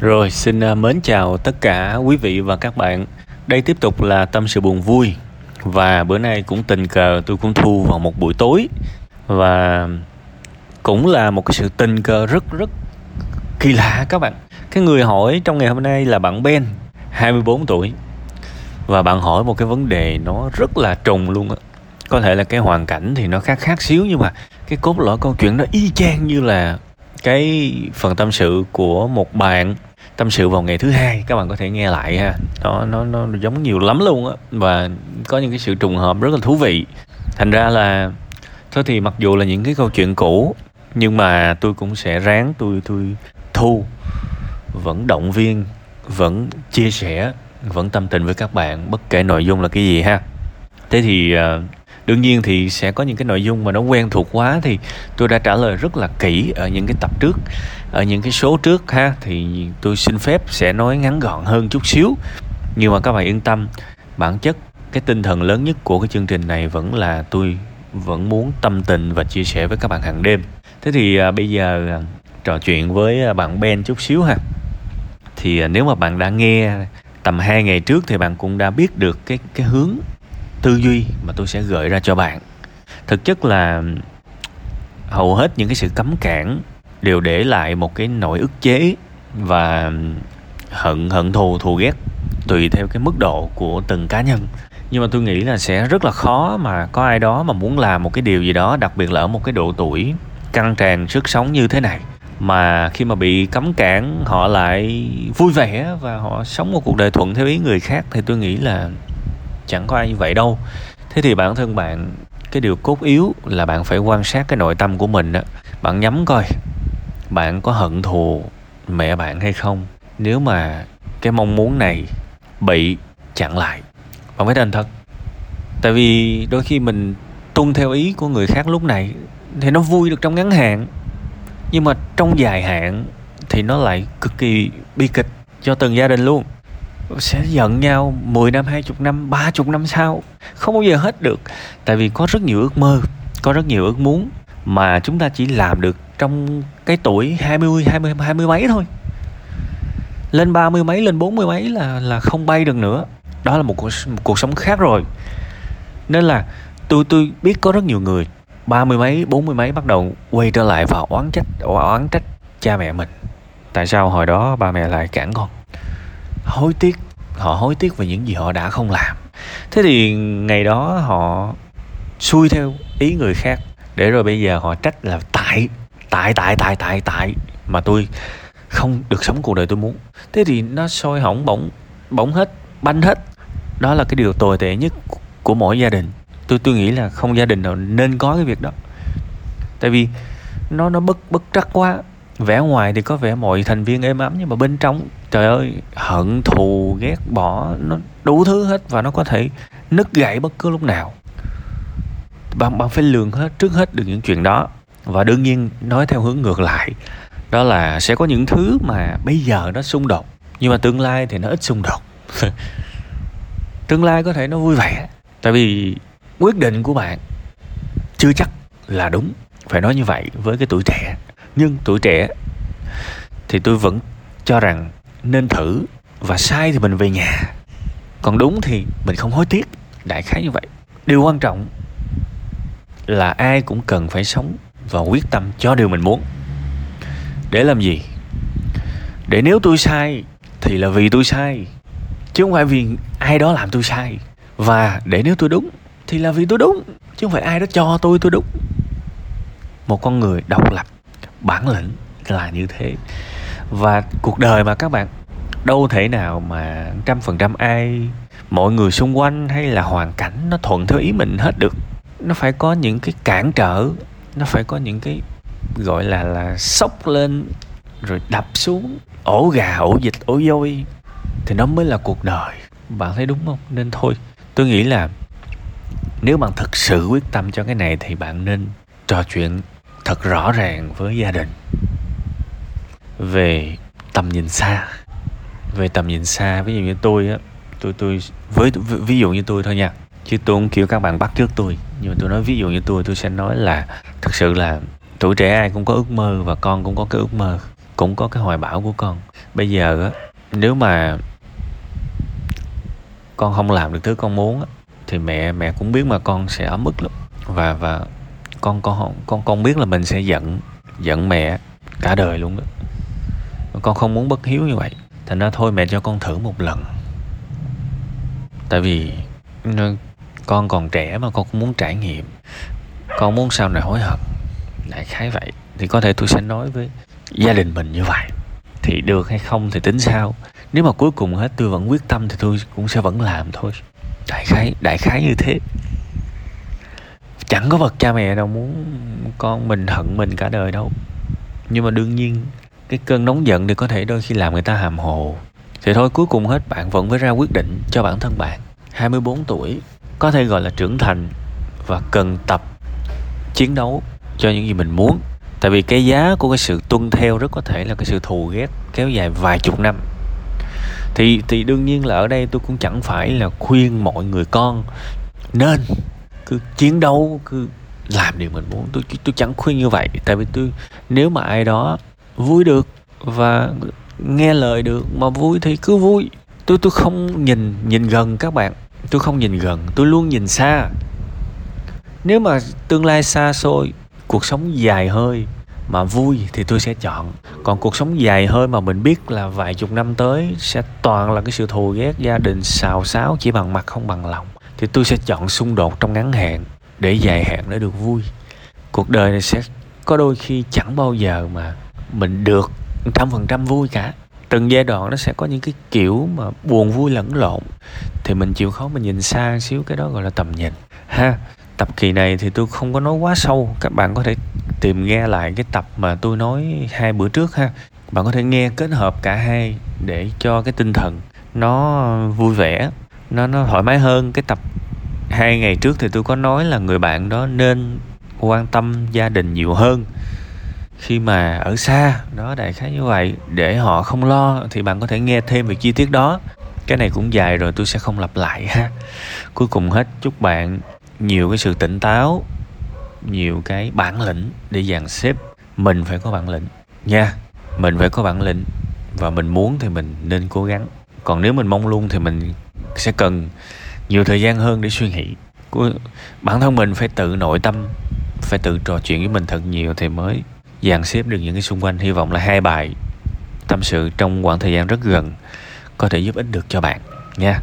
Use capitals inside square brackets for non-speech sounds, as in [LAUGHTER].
Rồi, xin à, mến chào tất cả quý vị và các bạn. Đây tiếp tục là tâm sự buồn vui và bữa nay cũng tình cờ tôi cũng thu vào một buổi tối và cũng là một cái sự tình cờ rất rất kỳ lạ các bạn. Cái người hỏi trong ngày hôm nay là bạn Ben, 24 tuổi. Và bạn hỏi một cái vấn đề nó rất là trùng luôn á. Có thể là cái hoàn cảnh thì nó khác khác xíu nhưng mà cái cốt lõi câu chuyện nó y chang như là cái phần tâm sự của một bạn tâm sự vào ngày thứ hai các bạn có thể nghe lại ha. Nó nó nó giống nhiều lắm luôn á và có những cái sự trùng hợp rất là thú vị. Thành ra là thôi thì mặc dù là những cái câu chuyện cũ nhưng mà tôi cũng sẽ ráng tôi tôi thu vẫn động viên vẫn chia sẻ vẫn tâm tình với các bạn bất kể nội dung là cái gì ha. Thế thì uh, đương nhiên thì sẽ có những cái nội dung mà nó quen thuộc quá thì tôi đã trả lời rất là kỹ ở những cái tập trước ở những cái số trước ha. Thì tôi xin phép sẽ nói ngắn gọn hơn chút xíu. Nhưng mà các bạn yên tâm bản chất cái tinh thần lớn nhất của cái chương trình này vẫn là tôi vẫn muốn tâm tình và chia sẻ với các bạn hàng đêm. Thế thì à, bây giờ à, trò chuyện với à, bạn Ben chút xíu ha. Thì à, nếu mà bạn đã nghe tầm hai ngày trước thì bạn cũng đã biết được cái cái hướng tư duy mà tôi sẽ gợi ra cho bạn. Thực chất là hầu hết những cái sự cấm cản đều để lại một cái nỗi ức chế và hận hận thù thù ghét tùy theo cái mức độ của từng cá nhân. Nhưng mà tôi nghĩ là sẽ rất là khó mà có ai đó mà muốn làm một cái điều gì đó, đặc biệt là ở một cái độ tuổi căng tràn, sức sống như thế này, mà khi mà bị cấm cản, họ lại vui vẻ và họ sống một cuộc đời thuận theo ý người khác, thì tôi nghĩ là chẳng có ai như vậy đâu. Thế thì bản thân bạn, cái điều cốt yếu là bạn phải quan sát cái nội tâm của mình đó bạn nhắm coi, bạn có hận thù mẹ bạn hay không. Nếu mà cái mong muốn này bị chặn lại, bạn phải thành thật. Tại vì đôi khi mình tuân theo ý của người khác lúc này thì nó vui được trong ngắn hạn. Nhưng mà trong dài hạn thì nó lại cực kỳ bi kịch cho từng gia đình luôn sẽ giận nhau 10 năm, 20 năm, 30 năm sau. Không bao giờ hết được Tại vì có rất nhiều ước mơ Có rất nhiều ước muốn Mà chúng ta chỉ làm được trong cái tuổi 20, 20, 20 mấy thôi. Lên 30 mấy, lên 40 mấy là là không bay được nữa. Đó là một cuộc, một cuộc sống khác rồi. Nên là tôi tôi biết có rất nhiều người ba mươi mấy, bốn mươi mấy bắt đầu quay trở lại và oán trách, oán trách cha mẹ mình. Tại sao hồi đó ba mẹ lại cản con? Hối tiếc, họ hối tiếc về những gì họ đã không làm. Thế thì ngày đó họ xuôi theo ý người khác, để rồi bây giờ họ trách là tại tại tại tại tại tại mà tôi không được sống cuộc đời tôi muốn. Thế thì nó sôi hỏng bỗng bỗng hết, banh hết. Đó là cái điều tồi tệ nhất của mỗi gia đình. Tôi tôi nghĩ là không gia đình nào nên có cái việc đó. Tại vì nó nó bất bất trắc quá vẻ ngoài thì có vẻ mọi thành viên êm ấm, nhưng mà bên trong, trời ơi, hận, thù, ghét, bỏ, nó đủ thứ hết và nó có thể nứt gãy bất cứ lúc nào. Bạn bạn phải lường hết, trước hết được những chuyện đó. Và đương nhiên, nói theo hướng ngược lại, đó là sẽ có những thứ mà bây giờ nó xung đột, nhưng mà tương lai thì nó ít xung đột. [LAUGHS] Tương lai có thể nó vui vẻ, tại vì quyết định của bạn chưa chắc là đúng, phải nói như vậy với cái tuổi trẻ nhưng tuổi trẻ thì tôi vẫn cho rằng nên thử và sai thì mình về nhà. Còn đúng thì mình không hối tiếc, đại khái như vậy. Điều quan trọng là ai cũng cần phải sống và quyết tâm cho điều mình muốn. Để làm gì? Để nếu tôi sai thì là vì tôi sai, chứ không phải vì ai đó làm tôi sai. Và để nếu tôi đúng thì là vì tôi đúng, chứ không phải ai đó cho tôi tôi đúng. Một con người độc lập bản lĩnh là như thế. Và cuộc đời mà các bạn đâu thể nào mà trăm phần trăm ai, mọi người xung quanh hay là hoàn cảnh nó thuận theo ý mình hết được. Nó phải có những cái cản trở, nó phải có những cái, gọi là là sốc lên, rồi đập xuống, ổ gà, ổ dịch ổ dôi thì nó mới là cuộc đời. Bạn thấy đúng không? Nên thôi, tôi nghĩ là nếu bạn thực sự quyết tâm cho cái này thì bạn nên trò chuyện thật rõ ràng với gia đình. Về tầm nhìn xa, về tầm nhìn xa, ví dụ như tôi á, tôi tôi, với ví dụ như tôi thôi nha, chứ tôi không kiểu các bạn bắt trước tôi, nhưng mà tôi nói ví dụ như tôi tôi sẽ nói là thực sự là tuổi trẻ ai cũng có ước mơ và con cũng có cái ước mơ, cũng có cái hoài bão của con. Bây giờ á, nếu mà con không làm được thứ con muốn á, thì mẹ mẹ cũng biết mà con sẽ ấm ức lắm. Và và con con con con biết là mình sẽ giận giận mẹ cả đời luôn đó con không muốn bất hiếu như vậy. Thành ra thôi mẹ cho con thử một lần. Tại vì ừ, con còn trẻ mà con cũng muốn trải nghiệm. Con muốn sau này hối hận. Đại khái vậy. Thì có thể tôi sẽ nói với gia đình mình như vậy. Thì được hay không thì tính sao. Nếu mà cuối cùng hết tôi vẫn quyết tâm thì tôi cũng sẽ vẫn làm thôi. Đại khái đại khái như thế chẳng có bậc cha mẹ đâu muốn con mình hận mình cả đời đâu. Nhưng mà đương nhiên, cái cơn nóng giận thì có thể đôi khi làm người ta hàm hồ. Thì thôi, cuối cùng hết, bạn vẫn phải ra quyết định cho bản thân bạn. 24 tuổi, có thể gọi là trưởng thành và cần tập, chiến đấu cho những gì mình muốn. Tại vì cái giá của cái sự tuân theo rất có thể là cái sự thù ghét kéo dài vài chục năm. Thì thì đương nhiên là ở đây tôi cũng chẳng phải là khuyên mọi người con nên cứ chiến đấu, cứ làm điều mình muốn. Tôi tôi chẳng khuyên như vậy, tại vì tôi, nếu mà ai đó vui được và nghe lời được mà vui thì cứ vui. Tôi tôi không nhìn nhìn gần các bạn. Tôi không nhìn gần, tôi luôn nhìn xa. Nếu mà tương lai xa xôi, cuộc sống dài hơi mà vui thì tôi sẽ chọn. Còn cuộc sống dài hơi mà mình biết là vài chục năm tới sẽ toàn là cái sự thù ghét gia đình xào xáo chỉ bằng mặt không bằng lòng thì tôi sẽ chọn xung đột trong ngắn hạn để dài hạn để được vui. Cuộc đời này sẽ có đôi khi chẳng bao giờ mà mình được trăm phần trăm vui cả. Từng giai đoạn nó sẽ có những cái kiểu mà buồn vui lẫn lộn, thì mình chịu khó mình nhìn xa xíu cái đó gọi là tầm nhìn. Ha, tập kỳ này thì tôi không có nói quá sâu, các bạn có thể tìm nghe lại cái tập mà tôi nói hai bữa trước ha. Bạn có thể nghe kết hợp cả hai để cho cái tinh thần nó vui vẻ nó nó thoải mái hơn. Cái tập hai ngày trước thì tôi có nói là người bạn đó nên quan tâm gia đình nhiều hơn. Khi mà ở xa, đó, đại khái như vậy. Để họ không lo thì bạn có thể nghe thêm về chi tiết đó. Cái này cũng dài rồi, tôi sẽ không lặp lại ha. Cuối cùng hết, chúc bạn nhiều cái sự tỉnh táo, nhiều cái bản lĩnh để dàn xếp. Mình phải có bản lĩnh nha. Mình phải có bản lĩnh và mình muốn thì mình nên cố gắng. Còn nếu mình mong luôn thì mình sẽ cần nhiều thời gian hơn để suy nghĩ. Của bản thân mình phải tự nội tâm, phải tự trò chuyện với mình thật nhiều thì mới dàn xếp được những cái xung quanh. Hy vọng là hai bài tâm sự trong khoảng thời gian rất gần có thể giúp ích được cho bạn nha.